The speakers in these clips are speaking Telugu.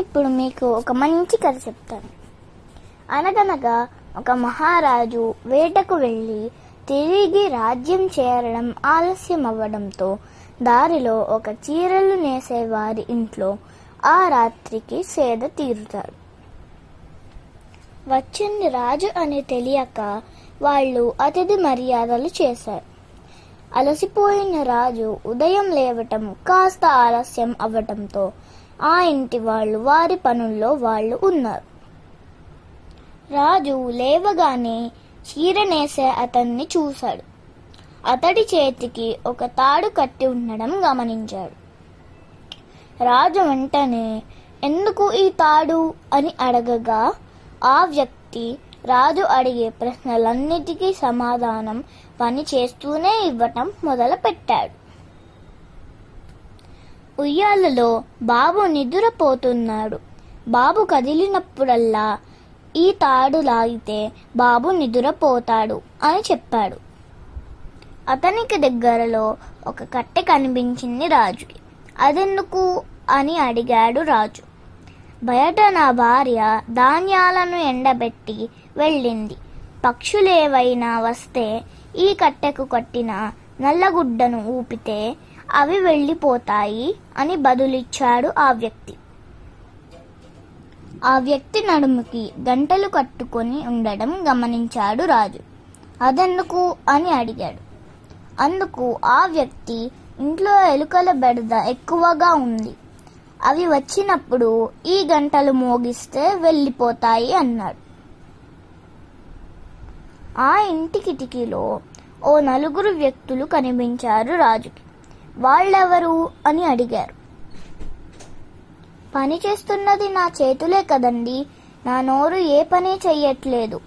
ఇప్పుడు మీకు ఒక మంచి కథ చెప్తాను. అనగనగా ఒక మహారాజు వేటకు వెళ్ళి తిరిగి రాజ్యం చేరడం ఆలస్యం అవ్వడంతో దారిలో ఒక చీరలు నేసే వారి ఇంట్లో ఆ రాత్రికి సేద తీరుతారు. వచ్చింది రాజు అని తెలియక వాళ్ళు అతిథి మర్యాదలు చేశారు. అలసిపోయిన రాజు ఉదయం లేవటం కాస్త ఆలస్యం అవ్వటంతో ఆ ఇంటి వాళ్ళు వారి పనుల్లో వాళ్ళు ఉన్నారు. రాజు లేవగానే చీరనేసే అతన్ని చూశాడు. అతడి చేతికి ఒక తాడు కట్టి ఉండడం గమనించాడు. రాజు వెంటనే ఎందుకు ఈ తాడు? అని అడగగా ఆ వ్యక్తి రాజు అడిగే ప్రశ్నలన్నిటికీ సమాధానం పని చేస్తూనే ఇవ్వటం మొదలుపెట్టాడు. ఉయ్యాలలో బాబు నిద్రపోతున్నాడు. బాబు కదిలినప్పుడల్లా ఈ తాడు లాగితే బాబు నిద్రపోతాడు అని చెప్పాడు. అతనికి దగ్గరలో ఒక కట్టె కనిపించింది రాజుకి అదెందుకు అని అడిగాడు రాజు. బయట నా భార్య ధాన్యాలను ఎండబెట్టి వెళ్ళింది. పక్షులేవైనా వస్తే ఈ కట్టెకు కట్టిన నల్లగుడ్డను ఊపితే అవి వెళ్ళిపోతాయి అని బదులిచ్చాడు ఆ వ్యక్తి. ఆ వ్యక్తి నడుముకి గంటలు కట్టుకొని ఉండడం గమనించాడు రాజు. అదెందుకు? అని అడిగాడు. అందుకు ఆ వ్యక్తి ఇంట్లో ఎలుకల బెడద ఎక్కువగా ఉంది. అవి వచ్చినప్పుడు ఈ గంటలు మోగిస్తే వెళ్ళిపోతాయి అన్నాడు. ఆ ఇంటి కిటికీలో ఓ నలుగురు వ్యక్తులు కనిపించారు రాజుకి. వాళ్ళెవరు అని అడిగారు. పని చేస్తున్నది నా చేతులే కదండి నా నోరు ఏ పని చెయ్యట్లేదు.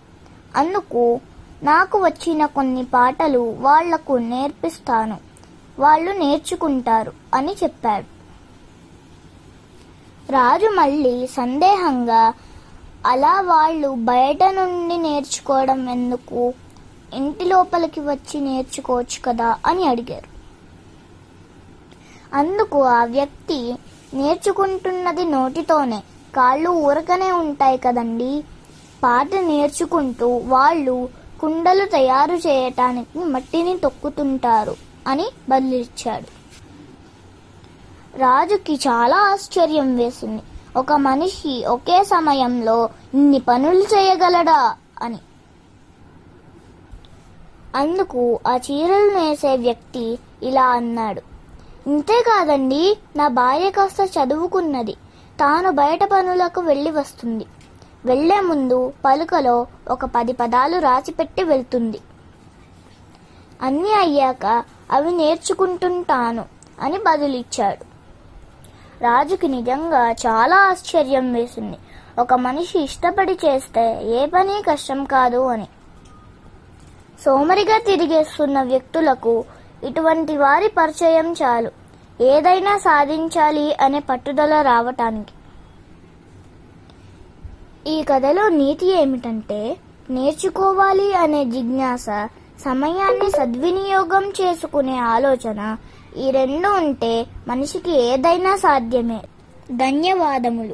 అందుకు నాకు వచ్చిన కొన్ని పాటలు వాళ్ళకు నేర్పిస్తాను వాళ్ళు నేర్చుకుంటారు అని చెప్పాడు రాజు మళ్ళీ సందేహంగా అలా వాళ్ళు బయట నుండి నేర్చుకోవడం ఎందుకు? ఇంటి లోపలికి వచ్చి నేర్చుకోవచ్చు కదా అని అడిగారు. అందుకు ఆ వ్యక్తి నేర్చుకుంటున్నది నోటితోనే. కాళ్ళు ఊరకనే ఉంటాయి కదండి. పాట నేర్చుకుంటూ వాళ్ళు కుండలు తయారు చేయటానికి మట్టిని తొక్కుతుంటారు అని బదిలిచ్చాడు రాజుకి చాలా ఆశ్చర్యం వేసింది. ఒక మనిషి ఒకే సమయంలో ఇన్ని పనులు చేయగలడా అని. అందుకు ఆ చీరలు నేసే వ్యక్తి ఇలా అన్నాడు. ఇంతేకాదండి నా భార్య కాస్త చదువుకున్నది. తాను బయట పనులకు వెళ్ళి వస్తుంది. వెళ్ళే ముందు పలుకలో ఒక పది పదాలు రాసిపెట్టి వెళ్తుంది. అన్నీ అయ్యాక అవి నేర్చుకుంటుంటాను అని బదులిచ్చాడు. రాజుకి నిజంగా చాలా ఆశ్చర్యం వేసింది. ఒక మనిషి ఇష్టపడి చేస్తే ఏ పని కష్టం కాదు అని. సోమరిగా తిరిగేస్తున్న వ్యక్తులకు ఇటువంటి వారి పరిచయం చాలు. ఏదైనా సాధించాలి అనే పట్టుదల రావటానికి. ఈ కథలో నీతి ఏమిటంటే నేర్చుకోవాలి అనే జిజ్ఞాస సమయాన్ని సద్వినియోగం చేసుకునే ఆలోచన ఈ రెండు ఉంటే మనిషికి ఏదైనా సాధ్యమే. ధన్యవాదములు.